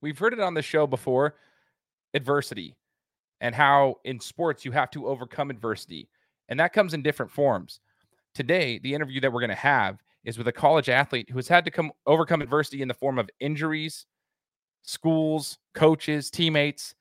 we've heard it on the show before adversity and how in sports you have to overcome adversity. And that comes in different forms. Today, the interview that we're going to have is with a college athlete who has had to come overcome adversity in the form of injuries, schools, coaches, teammates.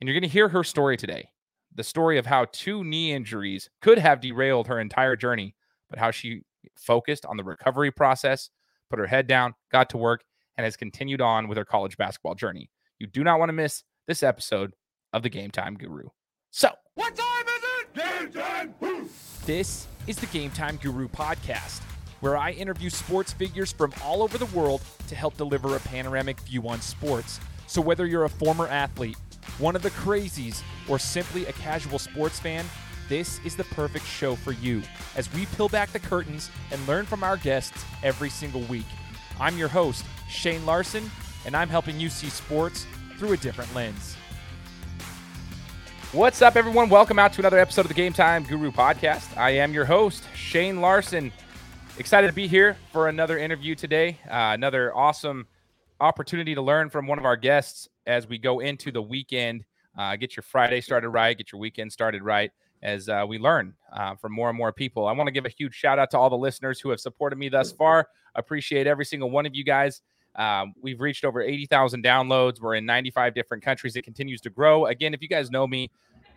And you're going to hear her story today. The story of how two knee injuries could have derailed her entire journey, but how she focused on the recovery process, put her head down, got to work, and has continued on with her college basketball journey. You do not want to miss this episode of the Game Time Guru. So, what time is it? Game time. This is the Game Time Guru podcast, where I interview sports figures from all over the world to help deliver a panoramic view on sports. So, whether you're a former athlete, one of the crazies, or simply a casual sports fan, this is the perfect show for you as we peel back the curtains and learn from our guests every single week. I'm your host, Shane Larson, and I'm helping you see sports through a different lens. What's up, everyone? Welcome out to another episode of the Game Time Guru podcast. I am your host, Shane Larson. Excited to be here for another interview today. Uh, another awesome opportunity to learn from one of our guests as we go into the weekend. Uh, get your Friday started right, get your weekend started right as uh, we learn uh, from more and more people. I want to give a huge shout out to all the listeners who have supported me thus far. Appreciate every single one of you guys. Um, we've reached over 80,000 downloads. We're in 95 different countries. It continues to grow. Again, if you guys know me,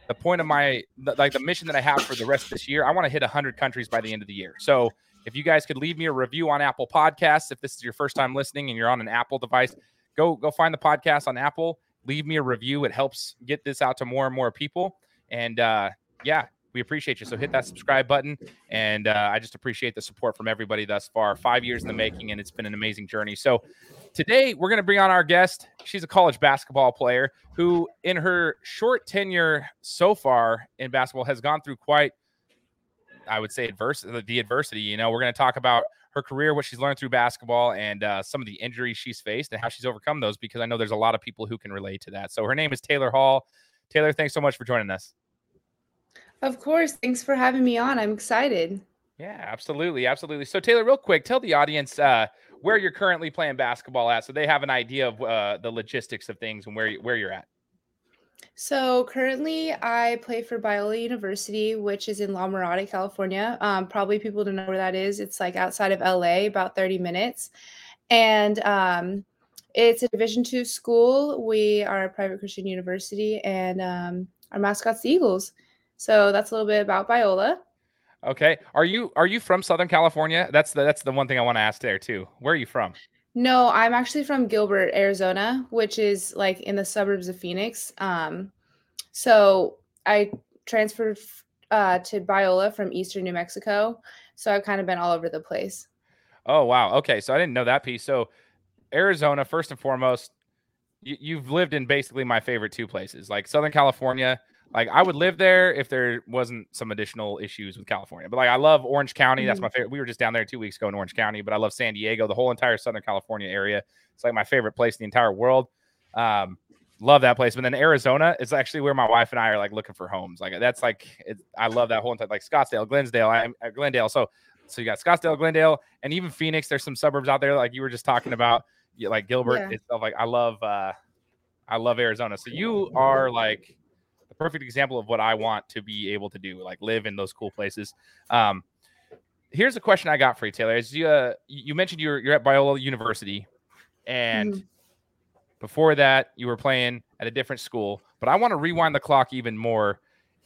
the point of my like the mission that I have for the rest of this year, I want to hit 100 countries by the end of the year. So if you guys could leave me a review on Apple Podcasts, if this is your first time listening and you're on an Apple device, go go find the podcast on Apple. Leave me a review. It helps get this out to more and more people. And uh, yeah, we appreciate you. So hit that subscribe button. And uh, I just appreciate the support from everybody thus far. Five years in the making, and it's been an amazing journey. So today we're going to bring on our guest. She's a college basketball player who, in her short tenure so far in basketball, has gone through quite, I would say. The adversity. You know, we're going to talk about her career, what she's learned through basketball, and uh, some of the injuries she's faced and how she's overcome those. Because I know there's a lot of people who can relate to that. So her name is Taylor Hall. Taylor, thanks so much for joining us. Of course. Thanks for having me on. I'm excited. Yeah, absolutely. Absolutely. So, Taylor, real quick, tell the audience uh, where you're currently playing basketball at so they have an idea of uh, the logistics of things and where, you, where you're at. So, currently, I play for Biola University, which is in La Mirada, California. Um, probably people don't know where that is. It's like outside of LA, about 30 minutes. And um, it's a Division two school. We are a private Christian university, and um, our mascot's the Eagles. So that's a little bit about Biola. Okay. Are you are you from Southern California? That's the that's the one thing I want to ask there too. Where are you from? No, I'm actually from Gilbert, Arizona, which is like in the suburbs of Phoenix. Um, so I transferred uh, to Biola from Eastern New Mexico. So I've kind of been all over the place. Oh wow. Okay. So I didn't know that piece. So Arizona, first and foremost, you, you've lived in basically my favorite two places, like Southern California like I would live there if there wasn't some additional issues with California. But like I love Orange County. Mm-hmm. That's my favorite. We were just down there two weeks ago in Orange County, but I love San Diego, the whole entire Southern California area. It's like my favorite place in the entire world. Um, love that place. But then Arizona is actually where my wife and I are like looking for homes. Like that's like it, I love that whole entire like Scottsdale, Glendale, I, uh, Glendale. So so you got Scottsdale, Glendale, and even Phoenix. There's some suburbs out there like you were just talking about, like Gilbert yeah. itself. Like I love uh I love Arizona. So you are like perfect example of what I want to be able to do, like live in those cool places. Um, here's a question I got for you, Taylor. As you uh, you mentioned you're you're at Biola University, and mm-hmm. before that you were playing at a different school. But I want to rewind the clock even more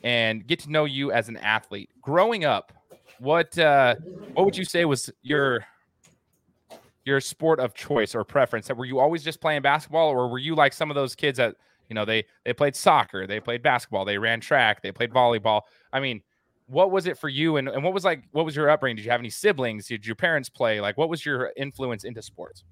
and get to know you as an athlete. Growing up, what uh, what would you say was your your sport of choice or preference? That Were you always just playing basketball, or were you like some of those kids that you know, they they played soccer, they played basketball, they ran track, they played volleyball. I mean, what was it for you and, and what was like what was your upbringing? Did you have any siblings? Did your parents play? Like what was your influence into sports?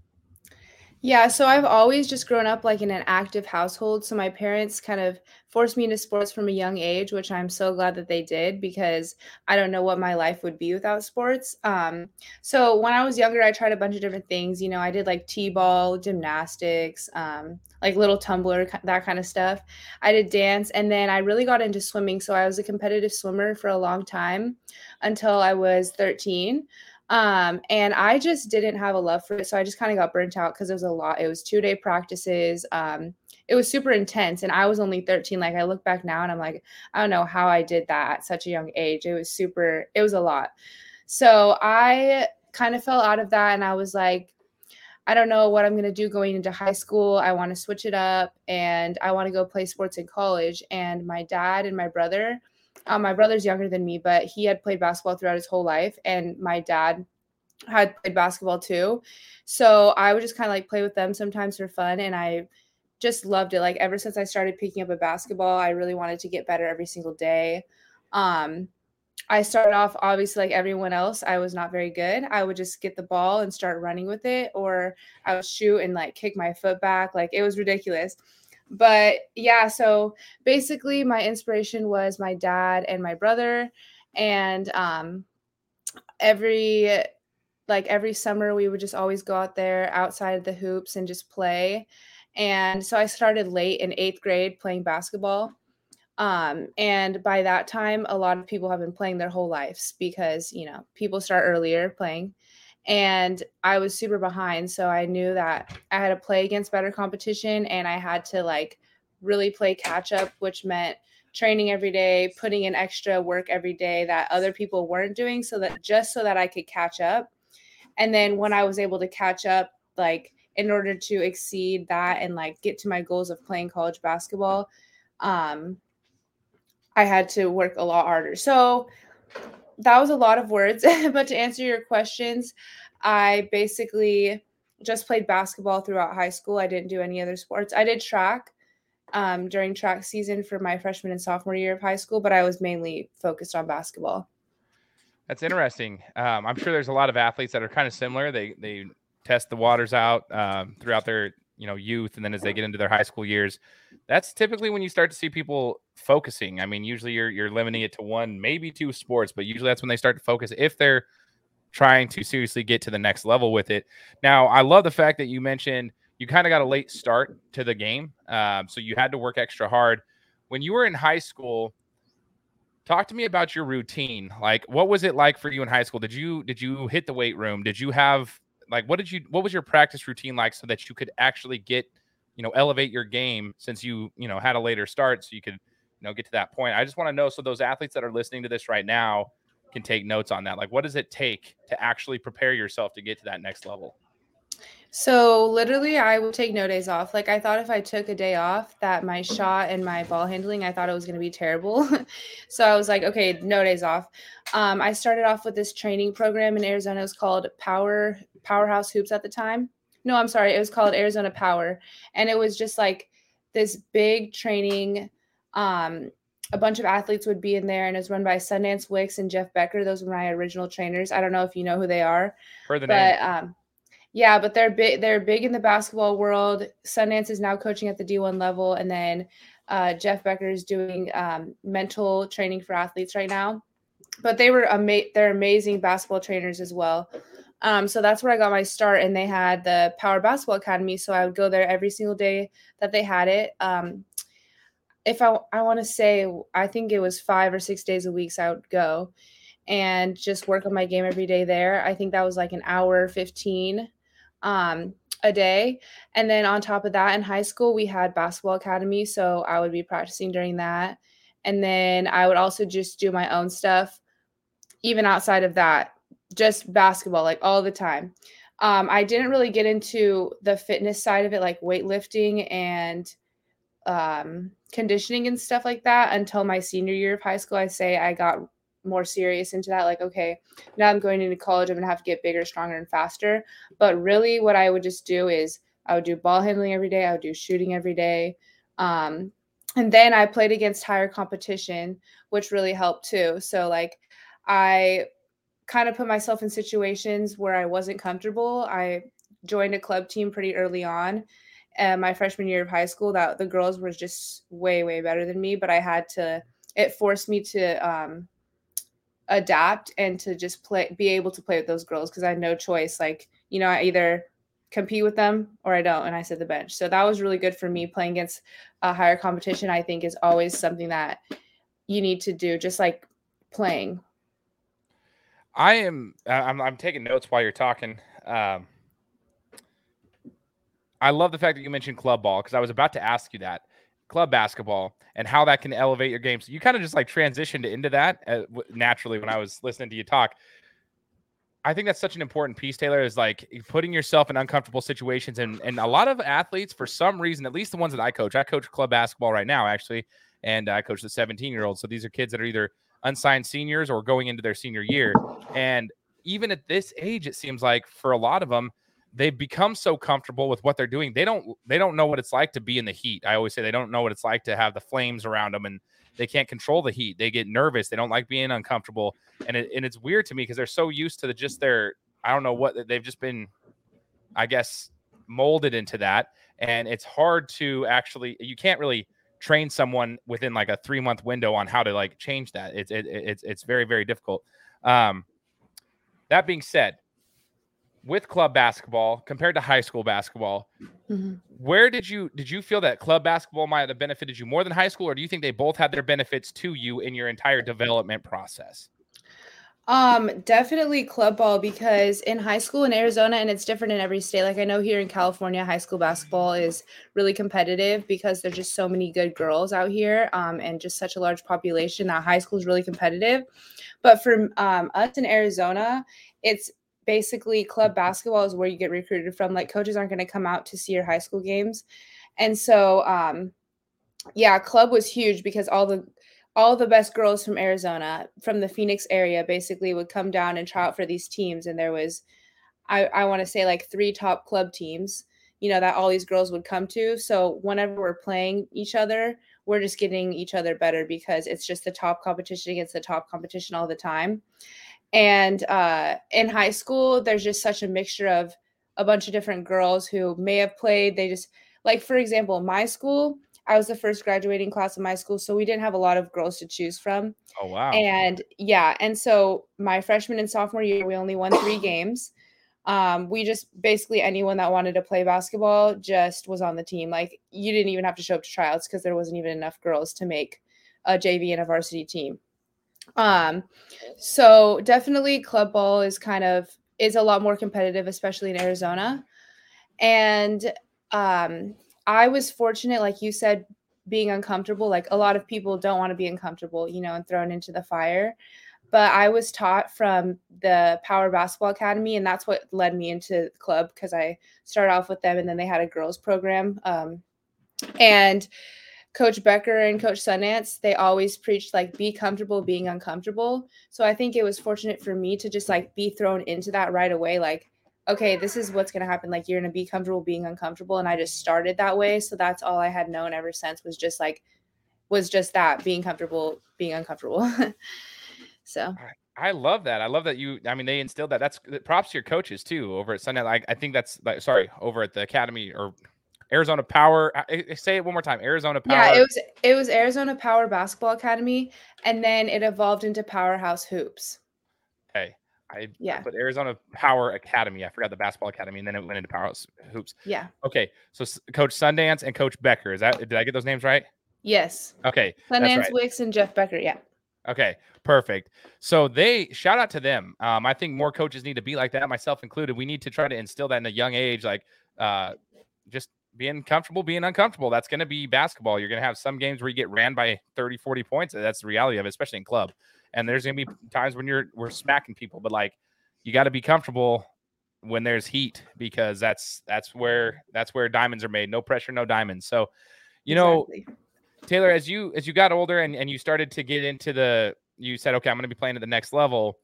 Yeah, so I've always just grown up like in an active household. So my parents kind of forced me into sports from a young age, which I'm so glad that they did because I don't know what my life would be without sports. Um, so when I was younger, I tried a bunch of different things. You know, I did like t-ball, gymnastics, um, like little tumbler, that kind of stuff. I did dance, and then I really got into swimming. So I was a competitive swimmer for a long time until I was 13. Um, and I just didn't have a love for it. So I just kind of got burnt out because it was a lot. It was two day practices. Um, it was super intense. And I was only 13. Like I look back now and I'm like, I don't know how I did that at such a young age. It was super, it was a lot. So I kind of fell out of that and I was like, I don't know what I'm going to do going into high school. I want to switch it up and I want to go play sports in college. And my dad and my brother, um, my brother's younger than me, but he had played basketball throughout his whole life. And my dad had played basketball too. So I would just kind of like play with them sometimes for fun. And I just loved it. Like ever since I started picking up a basketball, I really wanted to get better every single day. Um, I started off obviously like everyone else. I was not very good. I would just get the ball and start running with it, or I would shoot and like kick my foot back. Like it was ridiculous. But yeah, so basically my inspiration was my dad and my brother. And um every like every summer we would just always go out there outside of the hoops and just play. And so I started late in eighth grade playing basketball um, and by that time, a lot of people have been playing their whole lives because, you know, people start earlier playing. And I was super behind. So I knew that I had to play against better competition and I had to like really play catch up, which meant training every day, putting in extra work every day that other people weren't doing so that just so that I could catch up. And then when I was able to catch up, like in order to exceed that and like get to my goals of playing college basketball, um, I had to work a lot harder. So that was a lot of words. but to answer your questions, I basically just played basketball throughout high school. I didn't do any other sports. I did track um, during track season for my freshman and sophomore year of high school, but I was mainly focused on basketball. That's interesting. Um, I'm sure there's a lot of athletes that are kind of similar. They they test the waters out um, throughout their you know youth and then as they get into their high school years that's typically when you start to see people focusing. I mean usually you're you're limiting it to one maybe two sports but usually that's when they start to focus if they're trying to seriously get to the next level with it. Now i love the fact that you mentioned you kind of got a late start to the game um, so you had to work extra hard. When you were in high school talk to me about your routine. Like what was it like for you in high school? Did you did you hit the weight room? Did you have like what did you what was your practice routine like so that you could actually get you know elevate your game since you you know had a later start so you could you know get to that point i just want to know so those athletes that are listening to this right now can take notes on that like what does it take to actually prepare yourself to get to that next level so literally I would take no days off. Like I thought if I took a day off that my shot and my ball handling, I thought it was going to be terrible. so I was like, okay, no days off. Um, I started off with this training program in Arizona. It was called Power Powerhouse Hoops at the time. No, I'm sorry. It was called Arizona Power. And it was just like this big training. Um, a bunch of athletes would be in there, and it's run by Sundance Wicks and Jeff Becker. Those were my original trainers. I don't know if you know who they are. Heard the but, name. Um, yeah, but they're big. They're big in the basketball world. Sundance is now coaching at the D1 level, and then uh, Jeff Becker is doing um, mental training for athletes right now. But they were ama- they're amazing basketball trainers as well. Um, so that's where I got my start, and they had the Power Basketball Academy. So I would go there every single day that they had it. Um, if I I want to say, I think it was five or six days a week. So I would go and just work on my game every day there. I think that was like an hour fifteen um, a day. And then on top of that, in high school, we had basketball academy. So I would be practicing during that. And then I would also just do my own stuff, even outside of that just basketball like all the time. Um, I didn't really get into the fitness side of it, like weightlifting and um, conditioning and stuff like that, until my senior year of high school. I say I got more serious into that. Like, okay, now I'm going into college, I'm gonna have to get bigger, stronger, and faster. But really, what I would just do is I would do ball handling every day, I would do shooting every day. Um, and then I played against higher competition, which really helped too. So, like, I kind of put myself in situations where I wasn't comfortable. I joined a club team pretty early on. And my freshman year of high school, that the girls were just way, way better than me. But I had to, it forced me to um, adapt and to just play, be able to play with those girls because I had no choice. Like, you know, I either compete with them or I don't, and I sit the bench. So that was really good for me. Playing against a higher competition, I think, is always something that you need to do, just like playing I am. I'm. I'm taking notes while you're talking. Um, I love the fact that you mentioned club ball because I was about to ask you that club basketball and how that can elevate your game. So you kind of just like transitioned into that uh, naturally when I was listening to you talk. I think that's such an important piece, Taylor, is like putting yourself in uncomfortable situations. And, and a lot of athletes, for some reason, at least the ones that I coach, I coach club basketball right now, actually, and I coach the 17 year olds. So these are kids that are either unsigned seniors or going into their senior year. And even at this age, it seems like for a lot of them, they've become so comfortable with what they're doing. They don't they don't know what it's like to be in the heat. I always say they don't know what it's like to have the flames around them and they can't control the heat. They get nervous. They don't like being uncomfortable. And it, and it's weird to me because they're so used to the, just their I don't know what they've just been I guess molded into that and it's hard to actually you can't really train someone within like a 3 month window on how to like change that. It's it, it's it's very very difficult. Um that being said, with club basketball compared to high school basketball mm-hmm. where did you did you feel that club basketball might have benefited you more than high school or do you think they both had their benefits to you in your entire development process um definitely club ball because in high school in arizona and it's different in every state like i know here in california high school basketball is really competitive because there's just so many good girls out here um, and just such a large population that high school is really competitive but for um, us in arizona it's basically club basketball is where you get recruited from. Like coaches aren't going to come out to see your high school games. And so um yeah, club was huge because all the all the best girls from Arizona, from the Phoenix area, basically would come down and try out for these teams. And there was, I, I want to say, like three top club teams, you know, that all these girls would come to. So whenever we're playing each other, we're just getting each other better because it's just the top competition against the top competition all the time. And uh, in high school, there's just such a mixture of a bunch of different girls who may have played. They just, like, for example, my school, I was the first graduating class of my school. So we didn't have a lot of girls to choose from. Oh, wow. And yeah. And so my freshman and sophomore year, we only won three games. Um, we just basically anyone that wanted to play basketball just was on the team. Like you didn't even have to show up to tryouts because there wasn't even enough girls to make a JV and a varsity team. Um, so definitely club ball is kind of is a lot more competitive, especially in Arizona. And um, I was fortunate, like you said, being uncomfortable. Like a lot of people don't want to be uncomfortable, you know, and thrown into the fire. But I was taught from the Power Basketball Academy, and that's what led me into the club because I started off with them, and then they had a girls program. Um, and Coach Becker and Coach Sundance, they always preached like be comfortable being uncomfortable. So I think it was fortunate for me to just like be thrown into that right away. Like, okay, this is what's going to happen. Like, you're going to be comfortable being uncomfortable. And I just started that way. So that's all I had known ever since was just like, was just that being comfortable, being uncomfortable. so. I love that. I love that you. I mean, they instilled that. That's props to your coaches too over at Sunday. I, I think that's like sorry over at the academy or Arizona Power. Uh, say it one more time. Arizona Power. Yeah, it was it was Arizona Power Basketball Academy, and then it evolved into Powerhouse Hoops. Okay. I yeah. But Arizona Power Academy. I forgot the basketball academy, and then it went into Powerhouse Hoops. Yeah. Okay, so Coach Sundance and Coach Becker. Is that did I get those names right? Yes. Okay. Sundance right. Wicks and Jeff Becker. Yeah. Okay, perfect. So they shout out to them. Um, I think more coaches need to be like that, myself included. We need to try to instill that in a young age, like uh, just being comfortable, being uncomfortable. That's going to be basketball. You're going to have some games where you get ran by 30, 40 points. That's the reality of it, especially in club. And there's going to be times when you're we're smacking people, but like you got to be comfortable when there's heat because that's that's where that's where diamonds are made. No pressure, no diamonds. So, you know, Taylor, as you as you got older and, and you started to get into the you said, okay, I'm going to be playing at the next level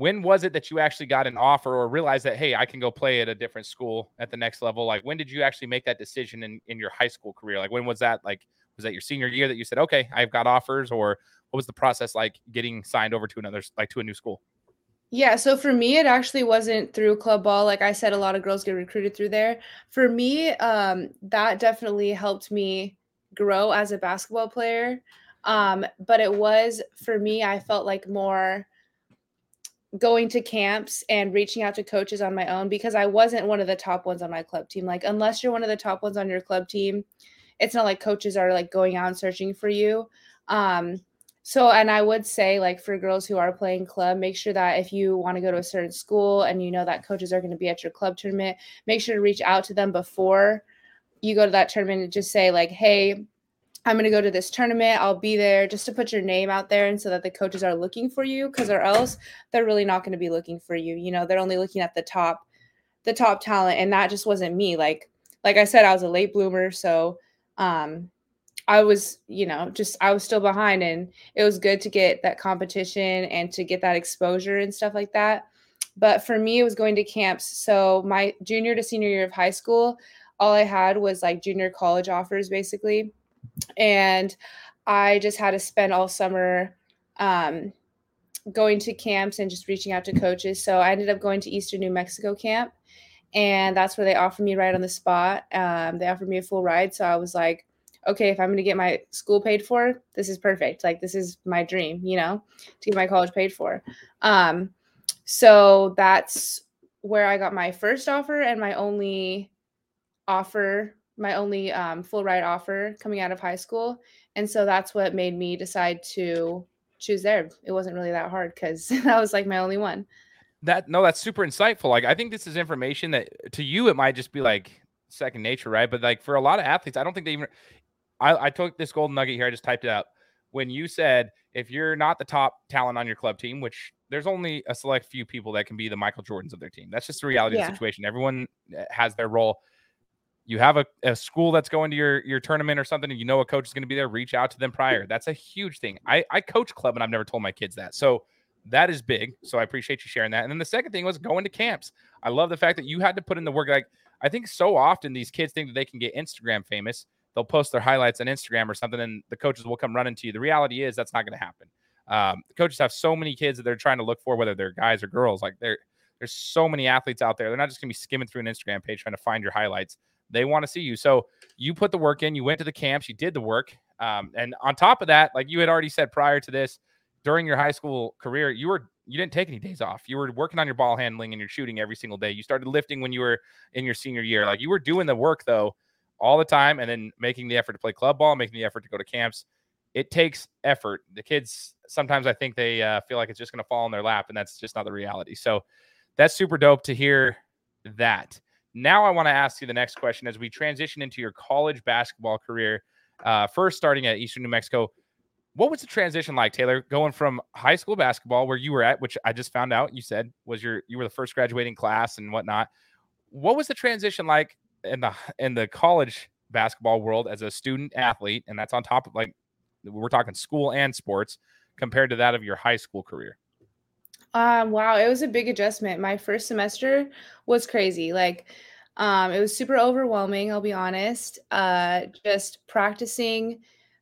when was it that you actually got an offer or realized that hey i can go play at a different school at the next level like when did you actually make that decision in, in your high school career like when was that like was that your senior year that you said okay i've got offers or what was the process like getting signed over to another like to a new school yeah, so for me, it actually wasn't through club ball. Like I said, a lot of girls get recruited through there. For me, um, that definitely helped me grow as a basketball player. Um, but it was for me, I felt like more going to camps and reaching out to coaches on my own because I wasn't one of the top ones on my club team. Like, unless you're one of the top ones on your club team, it's not like coaches are like going out and searching for you. Um, So, and I would say, like, for girls who are playing club, make sure that if you want to go to a certain school and you know that coaches are going to be at your club tournament, make sure to reach out to them before you go to that tournament and just say, like, hey, I'm going to go to this tournament. I'll be there just to put your name out there and so that the coaches are looking for you because or else they're really not going to be looking for you. You know, they're only looking at the top the top talent and that just wasn't me. Like like I said I was a late bloomer, so um I was, you know, just I was still behind and it was good to get that competition and to get that exposure and stuff like that. But for me it was going to camps. So my junior to senior year of high school, all I had was like junior college offers basically and I just had to spend all summer um, going to camps and just reaching out to coaches. So I ended up going to Eastern New Mexico camp, and that's where they offered me right on the spot. Um, they offered me a full ride, so I was like, okay, if I'm going to get my school paid for, this is perfect. Like this is my dream, you know, to get my college paid for. Um, so that's where I got my first offer and my only offer my only um, full ride offer coming out of high school. And so that's what made me decide to choose there. It wasn't really that hard because that was like my only one. That no, that's super insightful. Like I think this is information that to you it might just be like second nature, right? But like for a lot of athletes, I don't think they even. I, I took this golden nugget here. I just typed it out. When you said if you're not the top talent on your club team, which there's only a select few people that can be the Michael Jordans of their team. That's just the reality yeah. of the situation. Everyone eh, has their role you have a, a school that's going to your your tournament or something and you know a coach is going to be there reach out to them prior. That's a huge thing. I i coach club and i've never told my kids that. So that is big. So i appreciate you sharing that. And then the second thing was going to camps. I love the fact that you had to put in the work. Like i think so often these kids think that they can get instagram famous. They'll post their highlights on instagram or something and the coaches will come running to you. The reality is that's not going to happen. Um, the coaches have so many kids that they're trying to look for whether they're guys or girls. Like they're there's so many athletes out there. They're not just going to be skimming through an instagram page trying to find your highlights they want to see you. So you put the work in, you went to the camps, you did the work. Um, and on top of that, like you had already said prior to this, during your high school career, you were you didn't take any days off. You were working on your ball handling and your shooting every single day. You started lifting when you were in your senior year. Like you were doing the work though all the time and then making the effort to play club ball, making the effort to go to camps. It takes effort. The kids sometimes I think they uh, feel like it's just going to fall in their lap, and that's just not the reality. So that's super dope to hear that. Now, I want to ask you the next question as we transition into your college basketball career. Uh, first, starting at Eastern New Mexico, what was the transition like, Taylor, going from high school basketball where you were at, which I just found out you said was your you were the first graduating class and whatnot. What was the transition like in the in the college basketball world as a student athlete, and that's on top of like we're talking school and sports compared to that of your high school career? Um, wow, it was a big adjustment. My first semester was crazy. Like, um, it was super overwhelming, I'll be honest. Uh, just practicing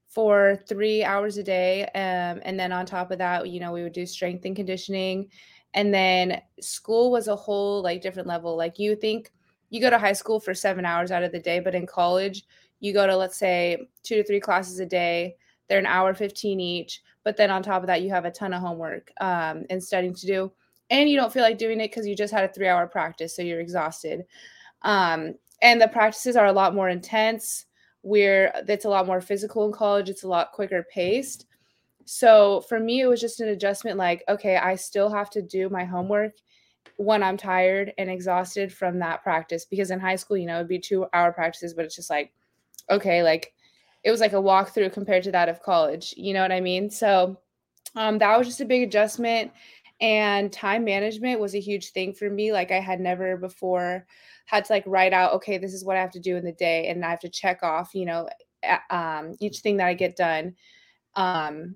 for three hours a day. Um, and then on top of that, you know, we would do strength and conditioning. And then school was a whole like different level. Like you think you go to high school for seven hours out of the day, but in college, you go to let's say two to three classes a day. They're an hour 15 each but then on top of that you have a ton of homework um, and studying to do and you don't feel like doing it because you just had a three hour practice so you're exhausted. Um, and the practices are a lot more intense where it's a lot more physical in college it's a lot quicker paced. So for me it was just an adjustment like okay i still have to do my homework when i'm tired and exhausted from that practice because in high school you know it'd be two hour practices but it's just like okay like it was like a walkthrough compared to that of college. You know what I mean? So um, that was just a big adjustment. And time management was a huge thing for me. Like I had never before had to like write out, okay, this is what I have to do in the day, and I have to check off, you know, um, each thing that I get done. Um,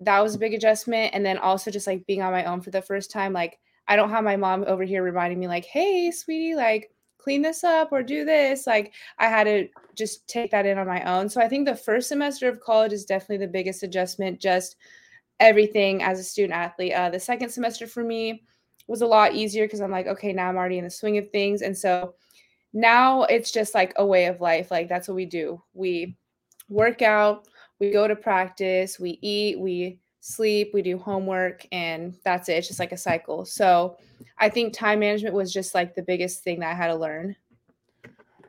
that was a big adjustment. And then also just like being on my own for the first time, like I don't have my mom over here reminding me, like, hey, sweetie, like clean this up or do this. Like I had to just take that in on my own. So I think the first semester of college is definitely the biggest adjustment, just everything as a student athlete. Uh, the second semester for me was a lot easier because I'm like, okay, now I'm already in the swing of things. And so now it's just like a way of life. Like that's what we do. We work out, we go to practice, we eat, we sleep, we do homework, and that's it. It's just like a cycle. So I think time management was just like the biggest thing that I had to learn.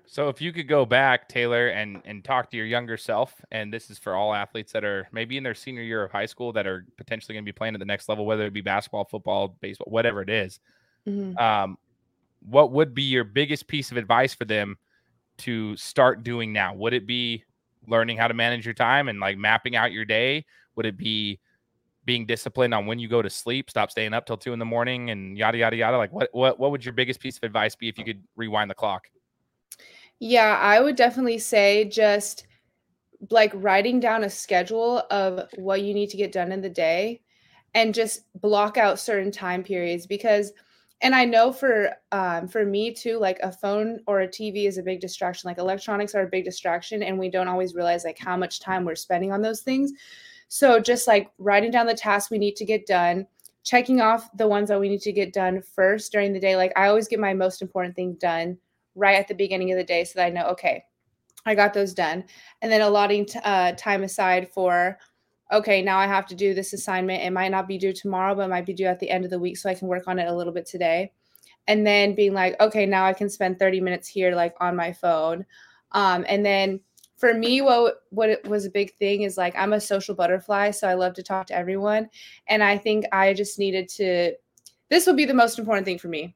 So if you could go back, Taylor, and and talk to your younger self, and this is for all athletes that are maybe in their senior year of high school that are potentially going to be playing at the next level, whether it be basketball, football, baseball, whatever it is, Mhm. Um, what would be your biggest piece of advice for them to start doing now? Would it be learning how to manage your time and like mapping out your day? Would it be being disciplined on when you go to sleep, stop staying up till two in the morning, and yada yada yada? Like, what what what would your biggest piece of advice be if you could rewind the clock? Yeah, I would definitely say just like writing down a schedule of what you need to get done in the day and just block out certain time periods because and I know for um for me too like a phone or a TV is a big distraction like electronics are a big distraction and we don't always realize like how much time we're spending on those things. So just like writing down the tasks we need to get done, checking off the ones that we need to get done first during the day like I always get my most important thing done right at the beginning of the day so that I know, okay, I got those done. And then allotting t- uh, time aside for, okay, now I have to do this assignment. It might not be due tomorrow, but it might be due at the end of the week. So I can work on it a little bit today. And then being like, okay, now I can spend 30 minutes here, like on my phone. Um, and then for me, what what was a big thing is like I'm a social butterfly, so I love to talk to everyone. And I think I just needed to. This would be the most important thing for me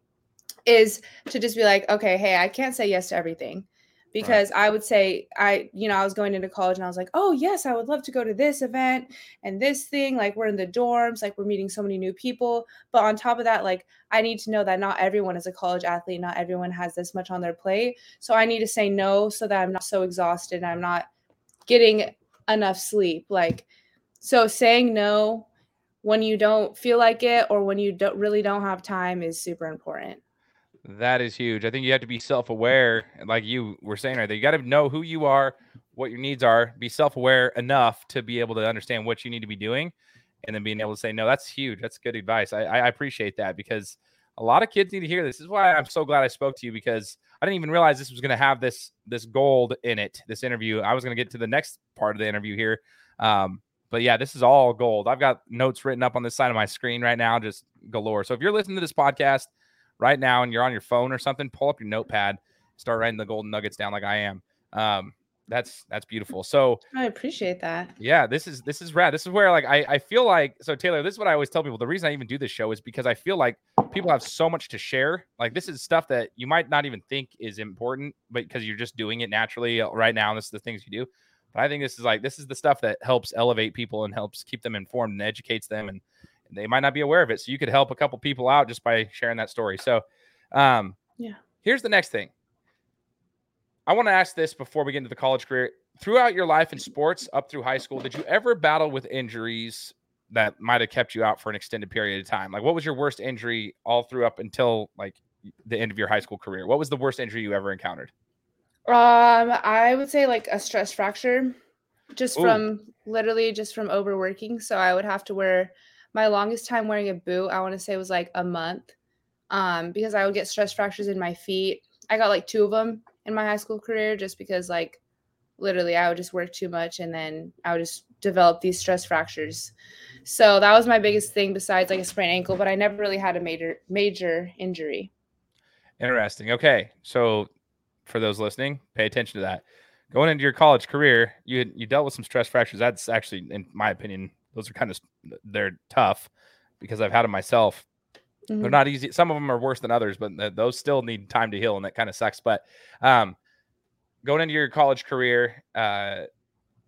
is to just be like, okay, hey, I can't say yes to everything because I would say I, you know, I was going into college and I was like, oh yes, I would love to go to this event and this thing. Like we're in the dorms, like we're meeting so many new people. But on top of that, like I need to know that not everyone is a college athlete, not everyone has this much on their plate. So I need to say no so that I'm not so exhausted and I'm not getting enough sleep. Like so saying no when you don't feel like it or when you don't really don't have time is super important. That is huge. I think you have to be self aware, like you were saying right there. You got to know who you are, what your needs are, be self aware enough to be able to understand what you need to be doing, and then being able to say, no, that's huge. That's good advice. I, I appreciate that because a lot of kids need to hear this. This is why I'm so glad I spoke to you because I didn't even realize this was going to have this this gold in it. This interview. I was going to get to the next part of the interview here. Um, but yeah, this is all gold. I've got notes written up on this side of my screen right now, just galore. So if you're listening to this podcast right now and you're on your phone or something, pull up your notepad, start writing the golden nuggets down like I am. Um, that's that's beautiful. So I appreciate that. yeah, this is this is rad. This is where like I, I feel like so Taylor, this is what I always tell people. The reason I even do this show is because I feel like people have so much to share. Like this is stuff that you might not even think is important, but because you're just doing it naturally uh, right now, and this is the things you do. But I think this is like this is the stuff that helps elevate people and helps keep them informed and educates them and they might not be aware of it. So you could help a couple people out just by sharing that story. So um Yeah. here's the next thing. I want to ask this before we get into the college career. Throughout your life in sports up through high school, did you ever battle with injuries that might have kept you out for an extended period of time? Like what was your worst injury all through up until like the end of your high school career? What was the worst injury you ever encountered? Um, I would say like a stress fracture, just Ooh. from literally just from overworking. So I would have to wear my longest time wearing a boot. I want to say was like a month, um, because I would get stress fractures in my feet. I got like two of them in my high school career, just because like literally I would just work too much and then I would just develop these stress fractures. So that was my biggest thing besides like a sprained ankle, but I never really had a major major injury. Interesting. Okay. So for those listening, pay attention to that. Going into your college career, you you dealt with some stress fractures. That's actually, in my opinion, those are kind of they're tough because I've had them myself. They're Mhm. not easy. Some of them are worse than others, but th- those still need time to heal, and that kind of sucks. But um, going into your college career, uh,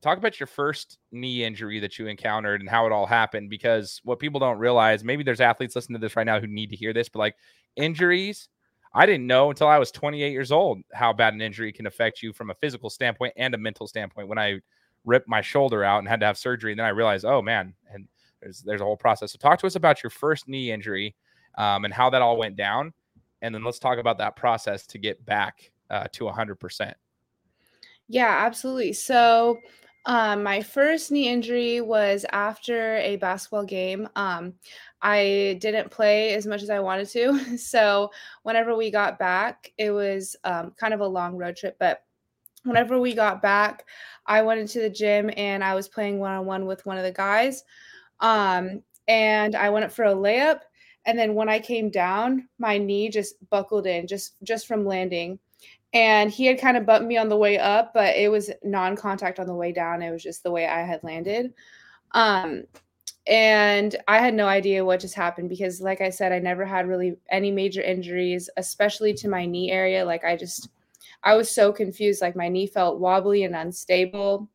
talk about your first knee injury that you encountered and how it all happened. Because what people don't realize, maybe there's athletes listening to this right now who need to hear this, but like injuries, I didn't know until I was 28 years old how bad an injury can affect you from a physical standpoint and a mental standpoint. When I ripped my shoulder out and had to have surgery, and then I realized, oh man, and there's there's a whole process. So talk to us about your first knee injury um, and how that all went down, and then let's talk about that process to get back uh, to 100. percent Yeah, absolutely. So, um, my first knee injury was after a basketball game. Um, I didn't play as much as I wanted to. So, whenever we got back, it was um, kind of a long road trip. But whenever we got back, I went into the gym and I was playing one on one with one of the guys. Um, and I went up for a layup. And then when I came down, my knee just buckled in just just from landing and he had kind of bumped me on the way up, but it was non-contact on the way down. It was just the way I had landed. Um, and I had no idea what just happened because, like I said, I never had really any major injuries, especially to my knee area. Like I just, I was so confused. Like my knee felt wobbly and unstable,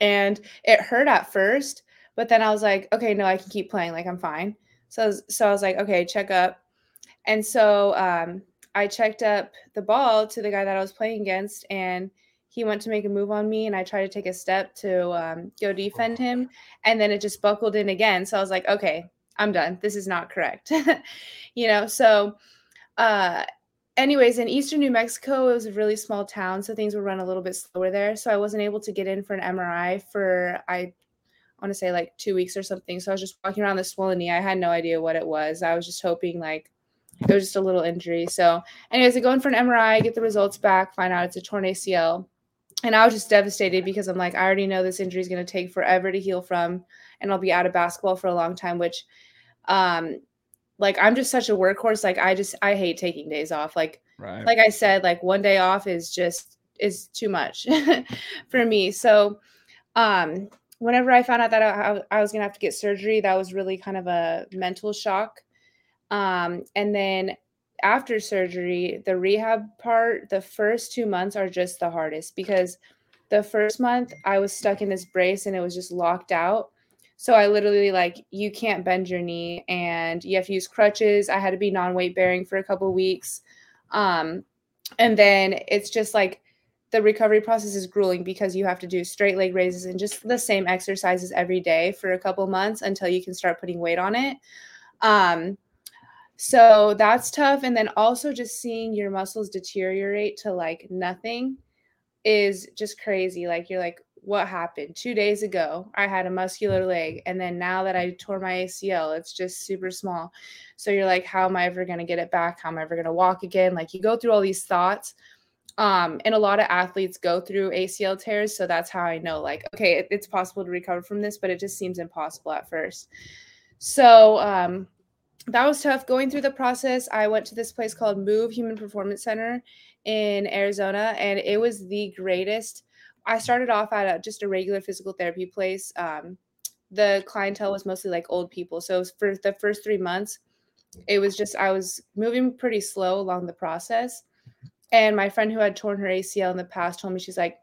and it hurt at first. But then I was like, okay, no, I can keep playing. Like I'm fine. So, so I was like, okay, check up. And so um, I checked up the ball to the guy that I was playing against, and he went to make a move on me and I tried to take a step to um, go defend him. And then it just buckled in again. So I was like, okay, I'm done. This is not correct. you know, so, uh, anyways, in eastern New Mexico, it was a really small town. So things would run a little bit slower there. So I wasn't able to get in for an MRI for, I, want to say like two weeks or something. So I was just walking around the swollen knee. I had no idea what it was. I was just hoping like it was just a little injury. So, anyways, I go in for an MRI, get the results back, find out it's a torn ACL and I was just devastated because I'm like, I already know this injury is going to take forever to heal from, and I'll be out of basketball for a long time. Which, um, like I'm just such a workhorse. Like I just I hate taking days off. Like, right. like I said, like one day off is just is too much for me. So, um, whenever I found out that I, I was gonna have to get surgery, that was really kind of a mental shock. Um, and then after surgery, the rehab part, the first two months are just the hardest because the first month I was stuck in this brace and it was just locked out. So I literally like you can't bend your knee and you have to use crutches. I had to be non-weight bearing for a couple weeks. Um, and then it's just like the recovery process is grueling because you have to do straight leg raises and just the same exercises every day for a couple months until you can start putting weight on it. Um, so that's tough. And then also just seeing your muscles deteriorate to like nothing is just crazy. Like you're like, what happened? Two days ago, I had a muscular leg. And then now that I tore my ACL, it's just super small. So you're like, how am I ever going to get it back? How am I ever going to walk again? Like you go through all these thoughts. Um, and a lot of athletes go through ACL tears. So that's how I know, like, okay, it, it's possible to recover from this, but it just seems impossible at first. So, um, that was tough going through the process. I went to this place called Move Human Performance Center in Arizona, and it was the greatest. I started off at a, just a regular physical therapy place. Um, the clientele was mostly like old people. So for the first three months, it was just, I was moving pretty slow along the process. And my friend who had torn her ACL in the past told me, she's like,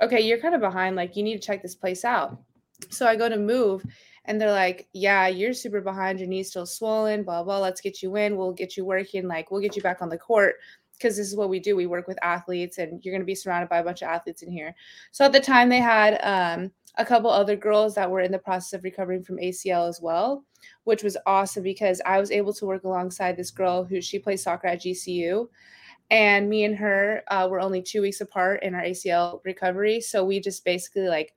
okay, you're kind of behind. Like, you need to check this place out. So I go to move and they're like, "Yeah, you're super behind. Your knee's still swollen. Blah blah. Let's get you in. We'll get you working. Like we'll get you back on the court." Because this is what we do. We work with athletes, and you're going to be surrounded by a bunch of athletes in here. So at the time, they had um, a couple other girls that were in the process of recovering from ACL as well, which was awesome because I was able to work alongside this girl who she plays soccer at GCU. And me and her uh, were only two weeks apart in our ACL recovery. So we just basically like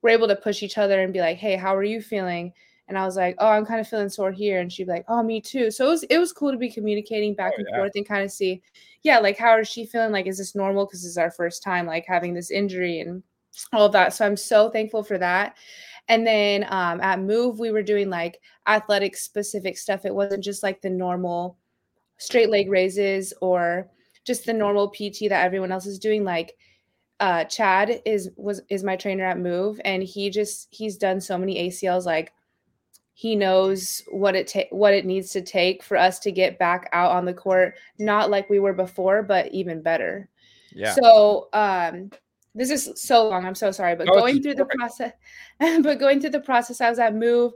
we're able to push each other and be like, "Hey, how are you feeling?" And I was like, "Oh, I'm kind of feeling sore here," and she'd be like, "Oh, me too." So it was it was cool to be communicating back oh, and yeah. forth and kind of see, yeah, like how is she feeling? Like, is this normal? Because this is our first time like having this injury and all of that. So I'm so thankful for that. And then um, at Move, we were doing like athletic specific stuff. It wasn't just like the normal straight leg raises or just the normal PT that everyone else is doing. Like uh Chad is was is my trainer at Move and he just he's done so many ACLs like he knows what it ta- what it needs to take for us to get back out on the court not like we were before but even better. Yeah. So um this is so long I'm so sorry but oh, going through the process but going through the process I was at Move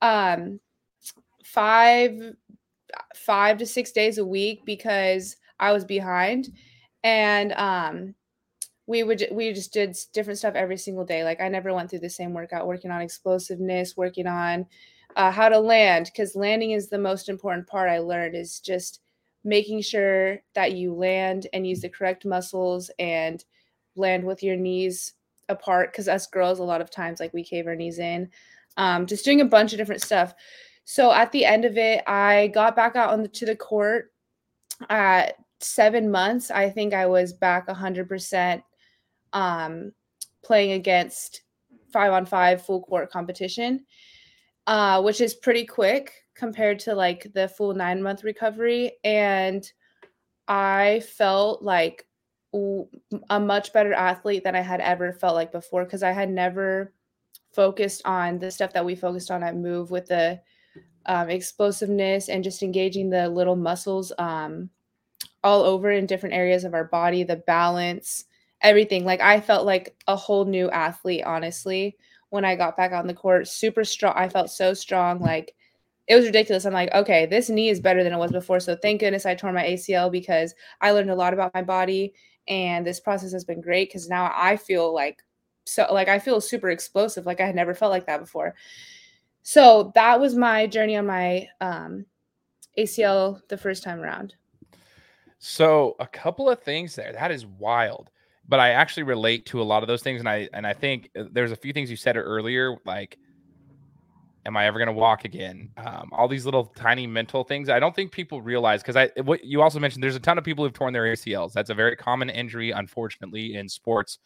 um 5 5 to 6 days a week because I was behind and um we would we just did different stuff every single day. Like I never went through the same workout, working on explosiveness, working on uh, how to land, because landing is the most important part. I learned is just making sure that you land and use the correct muscles and land with your knees apart. Because us girls, a lot of times, like we cave our knees in. Um, just doing a bunch of different stuff. So at the end of it, I got back out on the, to the court at seven months. I think I was back 100% um, playing against five on five full court competition, uh, which is pretty quick compared to like the full nine month recovery. And I felt like a much better athlete than I had ever felt like before because I had never focused on the stuff that we focused on at Move with the um, explosiveness and just engaging the little muscles um, all over in different areas of our body, the balance, everything. Like I felt like a whole new athlete, honestly, when I got back on the court. Super strong. I felt so strong. Like it was ridiculous. I'm like, okay, this knee is better than it was before. So thank goodness I tore my ACL because I learned a lot about my body. And this process has been great because now I feel like so like I feel super explosive. Like I had never felt like that before. So that was my journey on my um ACL the first time around. So a couple of things there. That is wild. But I actually relate to a lot of those things. And I and I think uh, there's a few things you said earlier, like am I ever going to walk again? Um, all these little tiny mental things. I don't think people realize because I what you also mentioned. There's a ton of people who've torn their ACLs. That's a very common injury, unfortunately, in sports,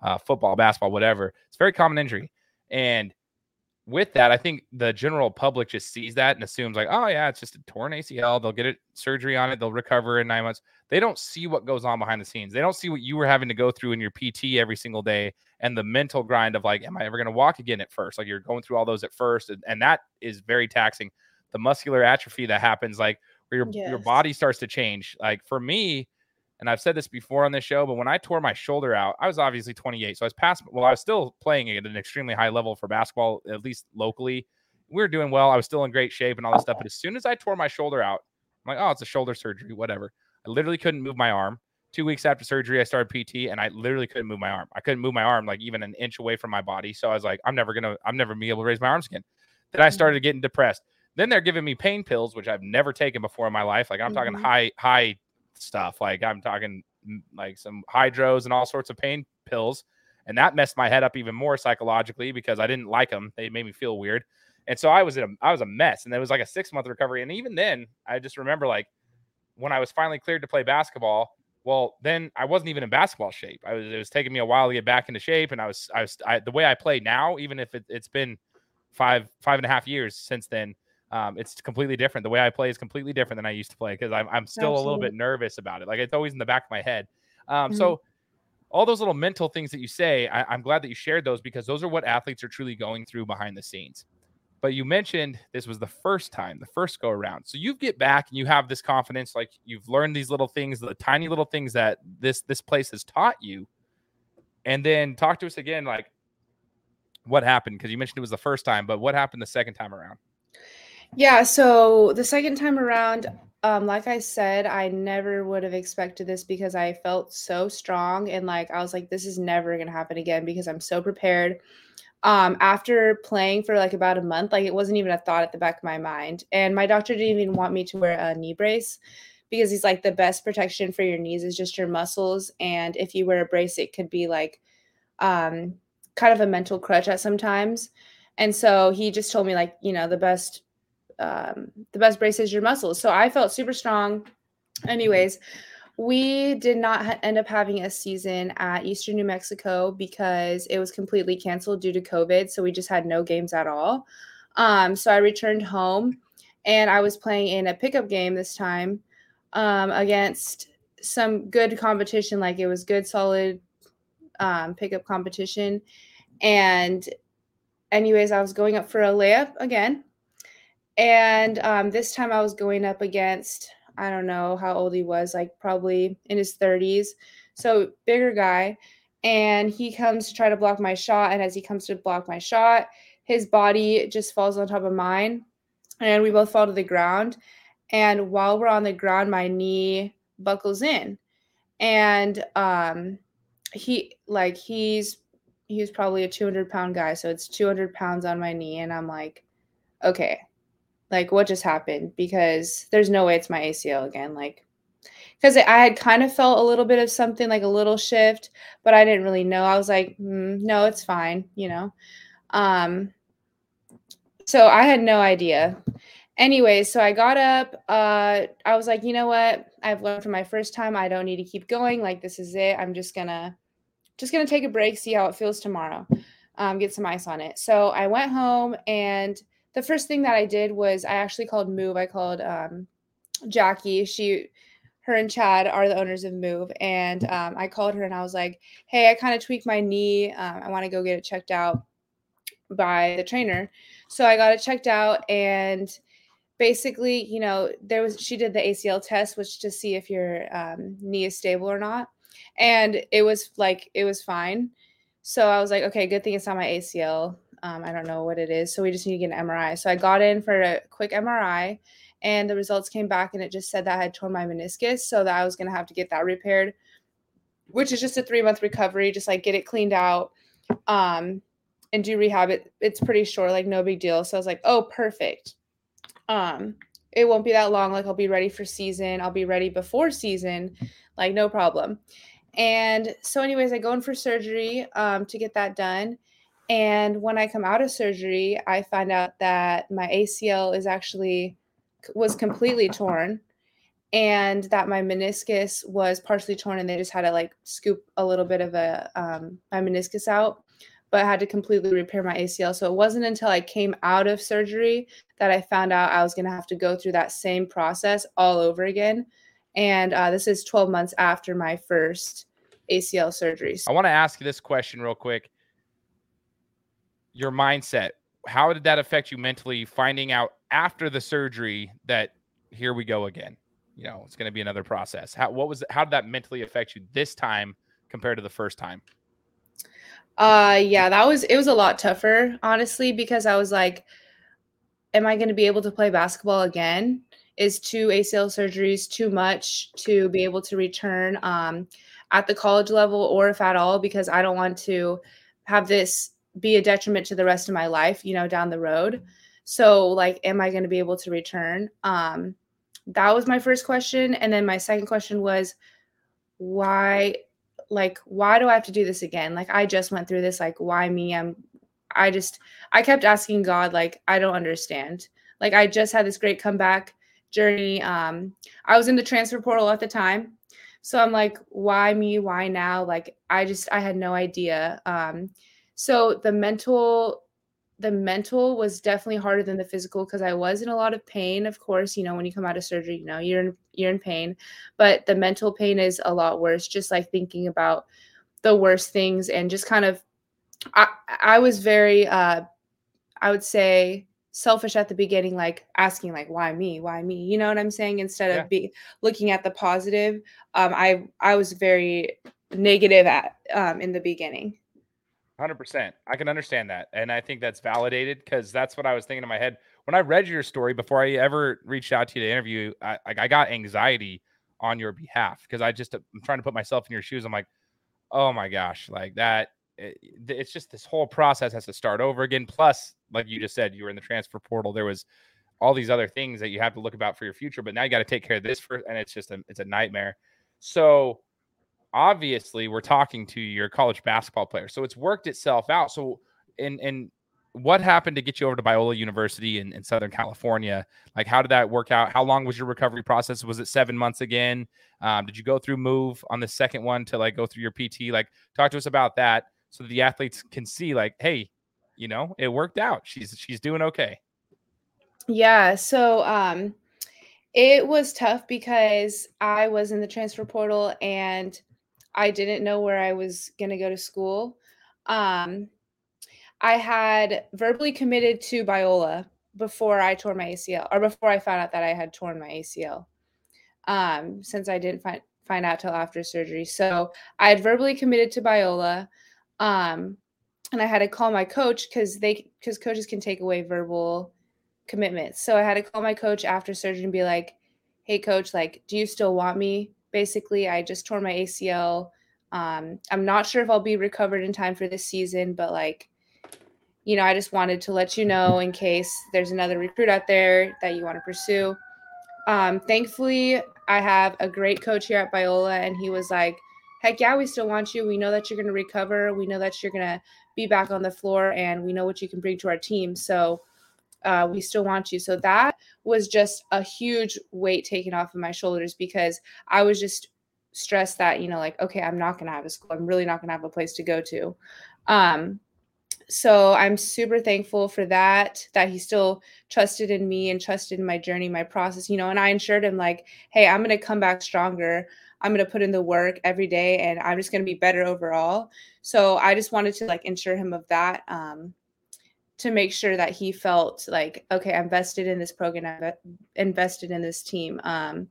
uh, football, basketball, whatever. It's a very common injury, and with that, I think the general public just sees that and assumes like, oh yeah, it's just a torn ACL. They'll get it surgery on it. They'll recover in nine months. They don't see what goes on behind the scenes. They don't see what you were having to go through in your PT every single day and the mental grind of like, am I ever going to walk again at first? Like you're going through all those at first, and, and that is very taxing. The muscular atrophy that happens, like where your yes. your body starts to change. Like for me, and I've said this before on this show, but when I tore my shoulder out, I was obviously 28. So I was past, well, I was still playing at an extremely high level for basketball, at least locally. We were doing well. I was still in great shape and all this stuff. But as soon as I tore my shoulder out, I'm like, oh, it's a shoulder surgery, whatever. I literally couldn't move my arm. Two weeks after surgery, I started PT and I literally couldn't move my arm. I couldn't move my arm like even an inch away from my body. So I was like, I'm never gonna, I'm never going to be able to raise my arms again. Then I mm-hmm. started getting depressed. Then they're giving me pain pills, which I've never taken before in my life. Like I'm mm-hmm. talking high, high stuff. Like I'm talking mm, like some hydros and all sorts of pain pills. And that messed my head up even more psychologically because I didn't like them. They made me feel weird. And so I was in a, I was a mess. And it was like a six month recovery. And even then, I just remember like when I was finally cleared to play basketball, well, then I wasn't even in basketball shape. I was, it was taking me a while to get back into shape. And I was, I was, I, the way I play now, even if it, it's been five, five and a half years since then, um, it's completely different. The way I play is completely different than I used to play because I'm, I'm still Absolutely. a little bit nervous about it. Like it's always in the back of my head. Um, mm-hmm. So all those little mental things that you say, I, I'm glad that you shared those because those are what athletes are truly going through behind the scenes. But you mentioned this was the first time, the first go around. So you get back and you have this confidence, like you've learned these little things, the tiny little things that this this place has taught you. And then talk to us again, like what happened? Because you mentioned it was the first time, but what happened the second time around? Yeah, so the second time around, um, like I said, I never would have expected this because I felt so strong and like I was like, this is never gonna happen again because I'm so prepared. Um, after playing for like about a month, like it wasn't even a thought at the back of my mind. And my doctor didn't even want me to wear a knee brace because he's like the best protection for your knees is just your muscles. And if you wear a brace, it could be like um kind of a mental crutch at sometimes. And so he just told me like, you know, the best um, the best brace is your muscles. So I felt super strong. Anyways, we did not end up having a season at Eastern New Mexico because it was completely canceled due to COVID. So we just had no games at all. Um, so I returned home and I was playing in a pickup game this time um, against some good competition. Like it was good, solid um, pickup competition. And, anyways, I was going up for a layup again and um, this time I was going up against, I don't know how old he was, like probably in his 30s. So bigger guy. And he comes to try to block my shot. And as he comes to block my shot, his body just falls on top of mine. And we both fall to the ground. And while we're on the ground, my knee buckles in. And um, he, like, he's, he's probably a 200 pound guy. So it's 200 pounds on my knee. And I'm like, okay, like what just happened? Because there's no way it's my ACL again like because I had kind of felt a little bit of something like a little shift but I didn't really know. I was like mm, no it's fine you know? Um so I had no idea. Anyway so I got up uh I was like you know what? I've learned from my first time I don't need to keep going like this is it. I'm just gonna just gonna take a break see how it feels tomorrow um, get some ice on it. So I went home and the first thing that I did was I actually called Move. I called um, Jackie. She her and Chad are the owners of Move, and um, I called her and I was like, "Hey, I kind of tweaked my knee. Um, I want to go get it checked out by the trainer." So I got it checked out, and basically, you know, there was she did the ACL test, which to see if your um, knee is stable or not, and it was like it was fine. So I was like, okay, good thing it's not my ACL. Um, I don't know what it is, so we just need to get an MRI. So I got in for a quick MRI, and the results came back, and it just said that I had torn my meniscus, so that I was gonna have to get that repaired, which is just a three month recovery, just like get it cleaned out. Um, and do rehab it it's pretty short like no big deal so i was like oh perfect um, it won't be that long. Like I'll be ready for season. I'll be ready before season. Like no problem. And so, anyways, I go in for surgery um, to get that done. And when I come out of surgery, I find out that my ACL is actually was completely torn and that my meniscus was partially torn and they just had to like scoop a little bit of a um, my meniscus out but I had to completely repair my ACL. So it wasn't until I came out of surgery that I found out I was going to have to go through that same process all over again. And uh, this is 12 months after my first ACL surgeries. I want to ask you this question real quick. Your mindset, how did that affect you mentally finding out after the surgery that here we go again? You know, it's going to be another process. How what was how did that mentally affect you this time compared to the first time? Uh yeah, that was it was a lot tougher, honestly, because I was like, am I gonna be able to play basketball again? Is two ACL surgeries too much to be able to return um at the college level or if at all, because I don't want to have this be a detriment to the rest of my life, you know, down the road. So like, am I gonna be able to return? Um that was my first question. And then my second question was why like why do i have to do this again? Like i just went through this like why me? I'm i just i kept asking god like i don't understand. Like i just had this great comeback journey. Um i was in the transfer portal at the time. So i'm like why me? Why now? Like i just i had no idea. Um so the mental the mental was definitely harder than the physical because I was in a lot of pain. Of course, you know, when you come out of surgery, you know, you're in you're in pain, but the mental pain is a lot worse. Just like thinking about the worst things and just kind of, I I was very, uh, I would say selfish at the beginning, like asking like why me, why me, you know what I'm saying? Instead yeah. of be looking at the positive, um, I I was very negative at um, in the beginning. Hundred percent. I can understand that, and I think that's validated because that's what I was thinking in my head when I read your story before I ever reached out to you to interview. I I got anxiety on your behalf because I just uh, I'm trying to put myself in your shoes. I'm like, oh my gosh, like that. Eh, it, it's just this whole process has to start over again. Plus, like you just said, you were in the transfer portal. There was all these other things that you have to look about for your future, but now you got to take care of this first, and it's just a it's a nightmare. So obviously we're talking to your college basketball player. So it's worked itself out. So and in what happened to get you over to Biola University in, in Southern California? Like, how did that work out? How long was your recovery process? Was it seven months again? Um, did you go through move on the second one to like go through your PT? Like, talk to us about that so the athletes can see, like, hey, you know, it worked out. She's she's doing okay. Yeah. So um it was tough because I was in the transfer portal and I didn't know where I was going to go to school. Um, I had verbally committed to Biola before I tore my ACL, or before I found out that I had torn my ACL. Um, since I didn't find find out till after surgery, so I had verbally committed to Biola, um, and I had to call my coach because they because coaches can take away verbal commitments. So I had to call my coach after surgery and be like, "Hey, coach, like, do you still want me?" Basically i just tore my acl um, i'm not sure if i'll be recovered in time for this season but like you know i just wanted to let you know in case there's another recruit out there that you want to pursue. Um, thankfully i have a great coach here at biola and he was like heck yeah we still want you. We know that you're going to recover. We know that you're going to be back on the floor and we know what you can bring to our team. So uh, we still want you. So that was just a huge weight taken off of my shoulders because I was just stressed that, you know, like, okay, I'm not going to have a school. I'm really not going to have a place to go to. Um, so I'm super thankful for that, that he still trusted in me and trusted in my journey, my process, you know, and I ensured him like, hey, I'm going to come back stronger. I'm going to put in the work every day and I'm just going to be better overall. So I just wanted to like ensure him of that. Um, to make sure that he felt like okay i'm invested in this program i'm invested in this team. Um,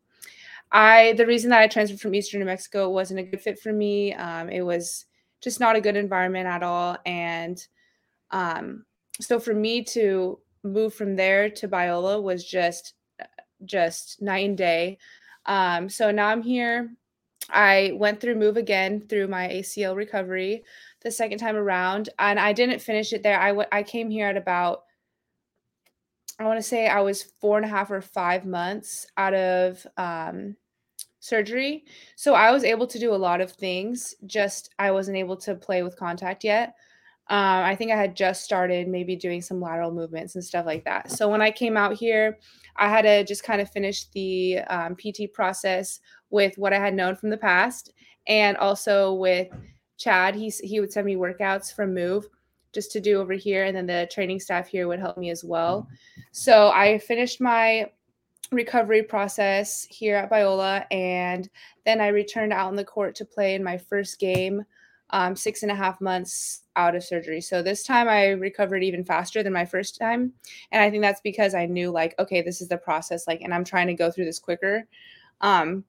i the reason that i transferred from eastern new mexico wasn't a good fit for me. Um, it was just not a good environment at all. And um, so for me to move from there to biola was just just night and day. Um, so now i'm here. I went through move again through my acl recovery the second time around, and I didn't finish it there. I, w- I came here at about, I want to say I was four and a half or five months out of um, surgery. So I was able to do a lot of things, just I wasn't able to play with contact yet. Um, I think I had just started maybe doing some lateral movements and stuff like that. So when I came out here, I had to just kind of finish the um, PT process with what I had known from the past and also with Chad, he's he would send me workouts from Move just to do over here, and then the training staff here would help me as well. So I finished my recovery process here at Biola, and then I returned out on the court to play in my first game, um, six and a half months out of surgery. So this time I recovered even faster than my first time, and I think that's because I knew like, okay, this is the process, like, and I'm trying to go through this quicker. Um,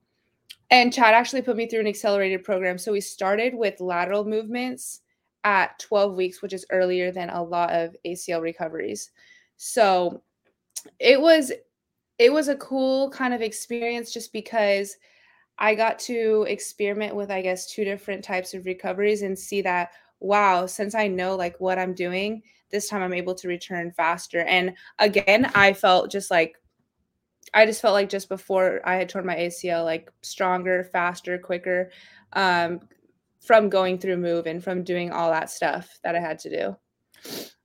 and Chad actually put me through an accelerated program. So we started with lateral movements at 12 weeks, which is earlier than a lot of ACL recoveries. So it was it was a cool kind of experience just because I got to experiment with I guess two different types of recoveries and see that wow, since I know like what I'm doing, this time I'm able to return faster. And again, I felt just like I just felt like just before I had torn my ACL, like stronger, faster, quicker, um, from going through move and from doing all that stuff that I had to do.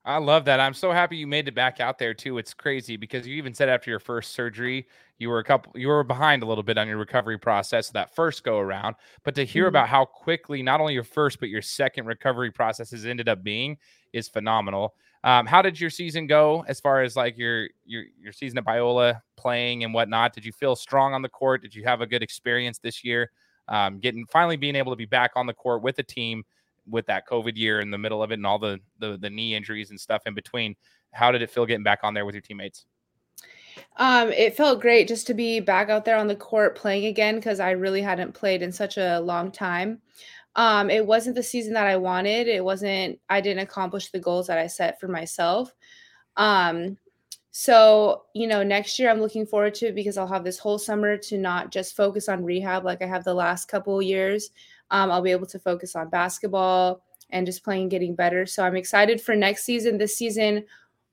I love that. I'm so happy you made it back out there too. It's crazy because you even said after your first surgery, you were a couple you were behind a little bit on your recovery process that first go around. But to hear mm-hmm. about how quickly not only your first but your second recovery processes ended up being is phenomenal. Um, how did your season go as far as like your your your season at Biola playing and whatnot? Did you feel strong on the court? Did you have a good experience this year? Um, getting finally being able to be back on the court with a team with that COVID year in the middle of it and all the, the the knee injuries and stuff in between. How did it feel getting back on there with your teammates? Um, it felt great just to be back out there on the court playing again because I really hadn't played in such a long time. Um, it wasn't the season that I wanted. It wasn't, I didn't accomplish the goals that I set for myself. Um, so, you know, next year I'm looking forward to it because I'll have this whole summer to not just focus on rehab like I have the last couple years. Um, I'll be able to focus on basketball and just playing getting better. So I'm excited for next season. This season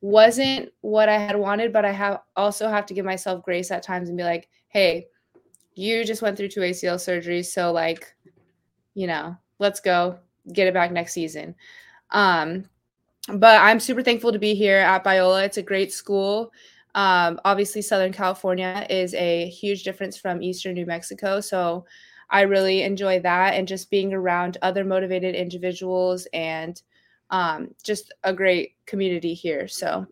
wasn't what I had wanted, but I have also have to give myself grace at times and be like, hey, you just went through two ACL surgeries. So like you know, let's go get it back next season. Um, but I'm super thankful to be here at Biola. It's a great school. Um, obviously, Southern California is a huge difference from Eastern New Mexico. So I really enjoy that and just being around other motivated individuals and um, just a great community here. So,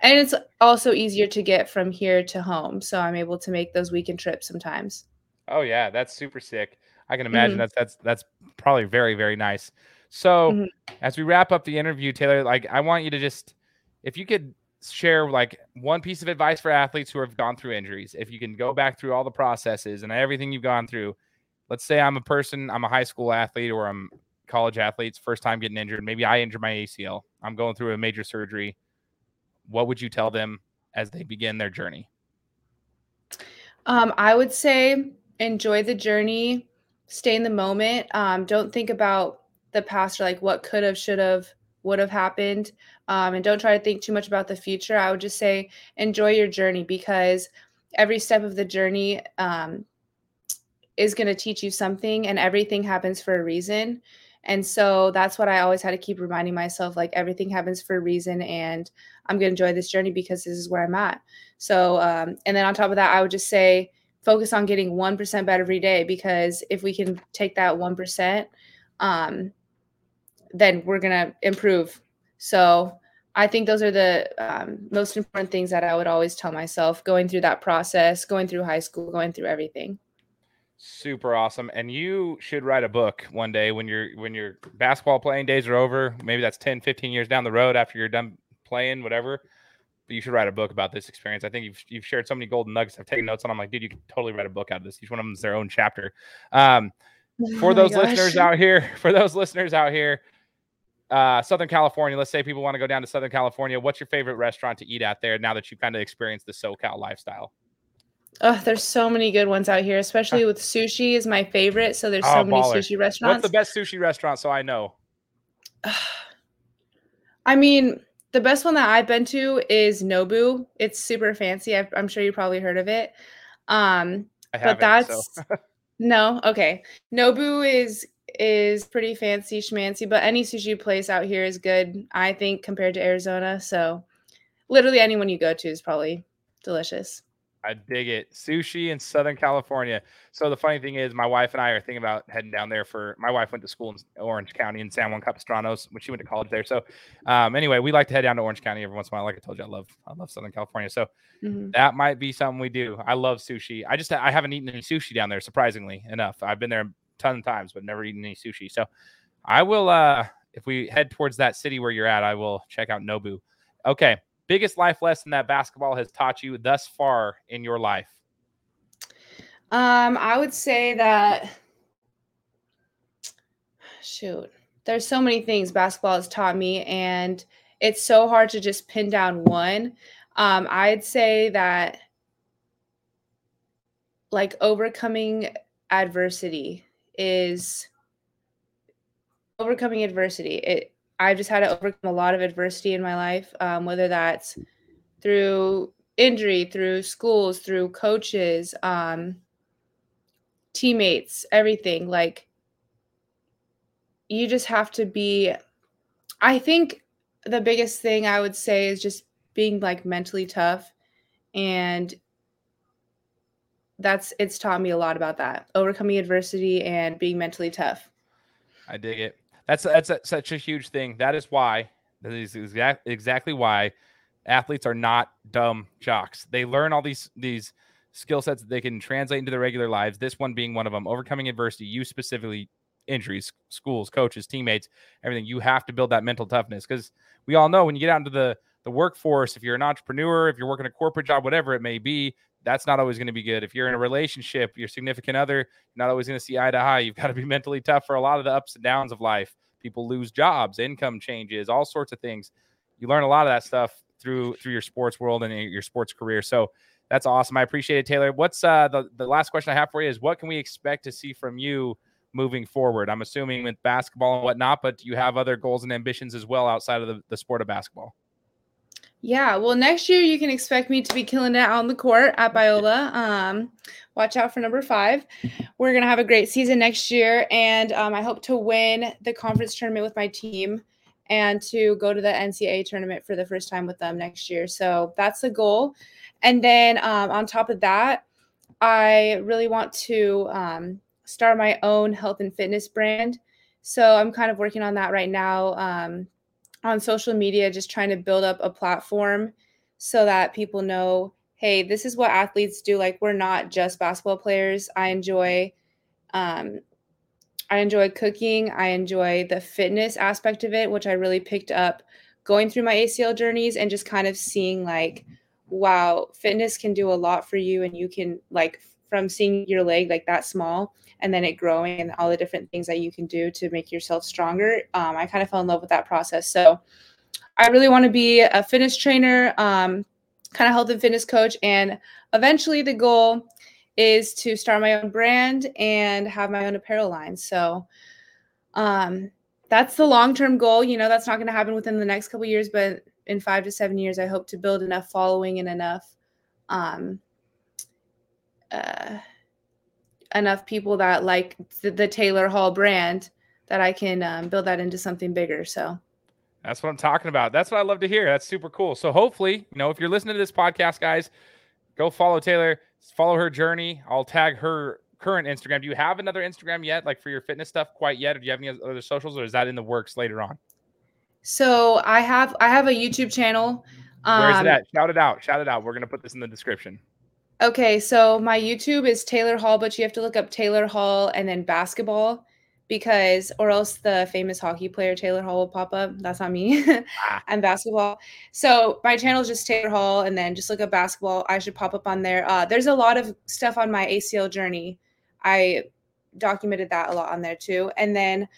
and it's also easier to get from here to home. So I'm able to make those weekend trips sometimes. Oh, yeah. That's super sick. I can imagine mm-hmm. that's that's that's probably very very nice. So mm-hmm. as we wrap up the interview, Taylor, like I want you to just if you could share like one piece of advice for athletes who have gone through injuries. If you can go back through all the processes and everything you've gone through. Let's say I'm a person, I'm a high school athlete or I'm college athletes, first time getting injured. Maybe I injured my ACL. I'm going through a major surgery. What would you tell them as they begin their journey? Um, I would say enjoy the journey stay in the moment. Um, don't think about the past or like what could have, should have, would have happened. Um, and don't try to think too much about the future. I would just say enjoy your journey because every step of the journey um, is going to teach you something and everything happens for a reason. And so that's what I always had to keep reminding myself like everything happens for a reason and I'm going to enjoy this journey because this is where I'm at. So, um, and then on top of that, I would just say, focus on getting 1% better every day because if we can take that 1%, um, then we're going to improve So I think those are the um, most important things that I would always tell myself going through that process, going through high school, going through everything. Super awesome. And you should write a book one day when your when your basketball playing days are over. Maybe that's 10, 15 years down the road after you're done playing, whatever. But you should write a book about this experience. I think you've you've shared so many golden nuggets. I've taken notes on. I'm like, dude, you can totally write a book out of this. Each one of them is their own chapter. Um, for oh those gosh. listeners out here, for those listeners out here, uh, Southern California. Let's say people want to go down to Southern California. What's your favorite restaurant to eat out there now that you've kind of experienced the SoCal lifestyle? Oh, there's so many good ones out here, especially with sushi is my favorite. So there's so oh, many baller. sushi restaurants. What's the best sushi restaurant? So I know. I mean, the best one that I've been to is Nobu. It's super fancy. i am sure you probably heard of it. Um, but that's so. no okay. Nobu is is pretty fancy schmancy, but any sushi place out here is good, I think, compared to Arizona. So literally anyone you go to is probably delicious. I dig it. Sushi in Southern California. So the funny thing is, my wife and I are thinking about heading down there for. My wife went to school in Orange County in San Juan Capistranos when she went to college there. So, um, anyway, we like to head down to Orange County every once in a while. Like I told you, I love I love Southern California. So mm-hmm. that might be something we do. I love sushi. I just I haven't eaten any sushi down there, surprisingly enough. I've been there a ton of times, but never eaten any sushi. So I will. uh If we head towards that city where you're at, I will check out Nobu. Okay biggest life lesson that basketball has taught you thus far in your life? Um, I would say that shoot, there's so many things basketball has taught me, and it's so hard to just pin down one. Um, I'd say that like overcoming adversity is overcoming adversity. It I've just had to overcome a lot of adversity in my life, um, whether that's through injury, through schools, through coaches, um, teammates, everything. Like, you just have to be, I think the biggest thing I would say is just being like mentally tough. And that's, it's taught me a lot about that overcoming adversity and being mentally tough. I dig it. That's that's a, such a huge thing. That is why that is exact, exactly why athletes are not dumb jocks. They learn all these these skill sets that they can translate into their regular lives. This one being one of them. Overcoming adversity, you specifically injuries, schools, coaches, teammates, everything. You have to build that mental toughness because we all know when you get out into the the workforce, if you're an entrepreneur, if you're working a corporate job, whatever it may be, that's not always going to be good. If you're in a relationship, your significant other, you're not always going to see eye to eye. You've got to be mentally tough for a lot of the ups and downs of life. People lose jobs, income changes, all sorts of things. You learn a lot of that stuff through through your sports world and your sports career. So that's awesome. I appreciate it, Taylor. What's uh, the the last question I have for you is what can we expect to see from you moving forward? I'm assuming with basketball and whatnot, but do you have other goals and ambitions as well outside of the, the sport of basketball? Yeah, well, next year you can expect me to be killing it on the court at Biola. Um, watch out for number five. We're gonna have a great season next year, and um, I hope to win the conference tournament with my team and to go to the NCAA tournament for the first time with them next year. So that's the goal. And then um, on top of that, I really want to um, start my own health and fitness brand. So I'm kind of working on that right now um, on social media, just trying to build up a platform so that people know, hey, this is what athletes do. Like we're not just basketball players. I enjoy, um, I enjoy cooking. I enjoy the fitness aspect of it, which I really picked up going through my ACL journeys and just kind of seeing like, wow, fitness can do a lot for you, and you can like from seeing your leg like that small and then it growing and all the different things that you can do to make yourself stronger. Um, I kind of fell in love with that process. So I really want to be a fitness trainer, um, kind of health and fitness coach. And eventually the goal is to start my own brand and have my own apparel line. So um, that's the long-term goal. You know, that's not going to happen within the next couple years, but in five to seven years, I hope to build enough following and enough um, uh, enough people that like the, the Taylor Hall brand that I can um, build that into something bigger. So that's what I'm talking about. That's what I love to hear. That's super cool. So hopefully, you know, if you're listening to this podcast, guys, go follow Taylor, follow her journey. I'll tag her current Instagram. Do you have another Instagram yet, like for your fitness stuff quite yet? Or do you have any other socials or is that in the works later on? So I have I have a YouTube channel. Um, Where's that? Shout it out! Shout it out! We're gonna put this in the description. Okay, so my YouTube is Taylor Hall, but you have to look up Taylor Hall and then basketball because or else the famous hockey player Taylor Hall will pop up. That's not me. ah. I'm basketball. So my channel is just Taylor Hall and then just look up basketball. I should pop up on there. Uh, there's a lot of stuff on my ACL journey. I documented that a lot on there too. And then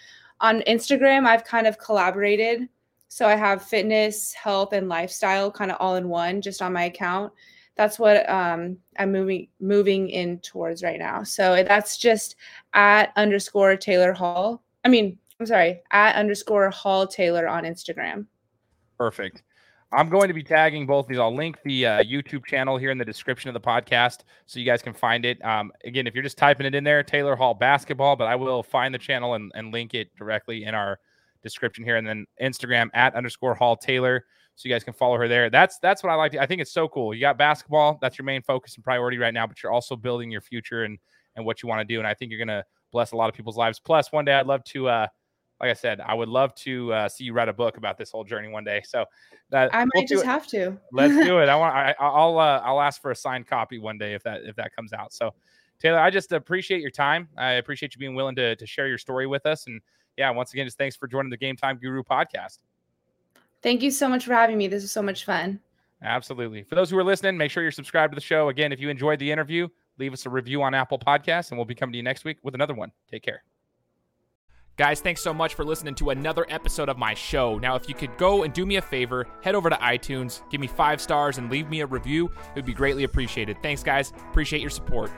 on Instagram, I've kind of collaborated. So I have fitness, health, and lifestyle kind of all in one just on my account that's what um, I'm moving moving in towards right now. So that's just at underscore Taylor Hall. I mean, I'm sorry, at underscore Hall Taylor on Instagram. Perfect. I'm going to be tagging both these. I'll link the uh, YouTube channel here in the description of the podcast so you guys can find it. Um, again, if you're just typing it in there, Taylor Hall Basketball, but I will find the channel and, and link it directly in our description here. And then Instagram at underscore Hall Taylor so you guys can follow her there. That's that's what I like. To, I think it's so cool. You got basketball, that's your main focus and priority right now, but you're also building your future and and what you want to do. And I think you're gonna bless a lot of people's lives. Plus, one day I'd love to, uh, like I said, I would love to uh, see you write a book about this whole journey one day. So that I might we'll just have to. Let's do it. I want. I, I'll uh, I'll ask for a signed copy one day if that if that comes out. So. Taylor, I just appreciate your time. I appreciate you being willing to, to share your story with us. And yeah, once again, just thanks for joining the Game Time Guru podcast. Thank you so much for having me. This was so much fun. Absolutely. For those who are listening, make sure you're subscribed to the show. Again, if you enjoyed the interview, leave us a review on Apple Podcasts, and we'll be coming to you next week with another one. Take care. Guys, thanks so much for listening to another episode of my show. Now, if you could go and do me a favor, head over to iTunes, give me five stars, and leave me a review, it would be greatly appreciated. Thanks, guys. Appreciate your support.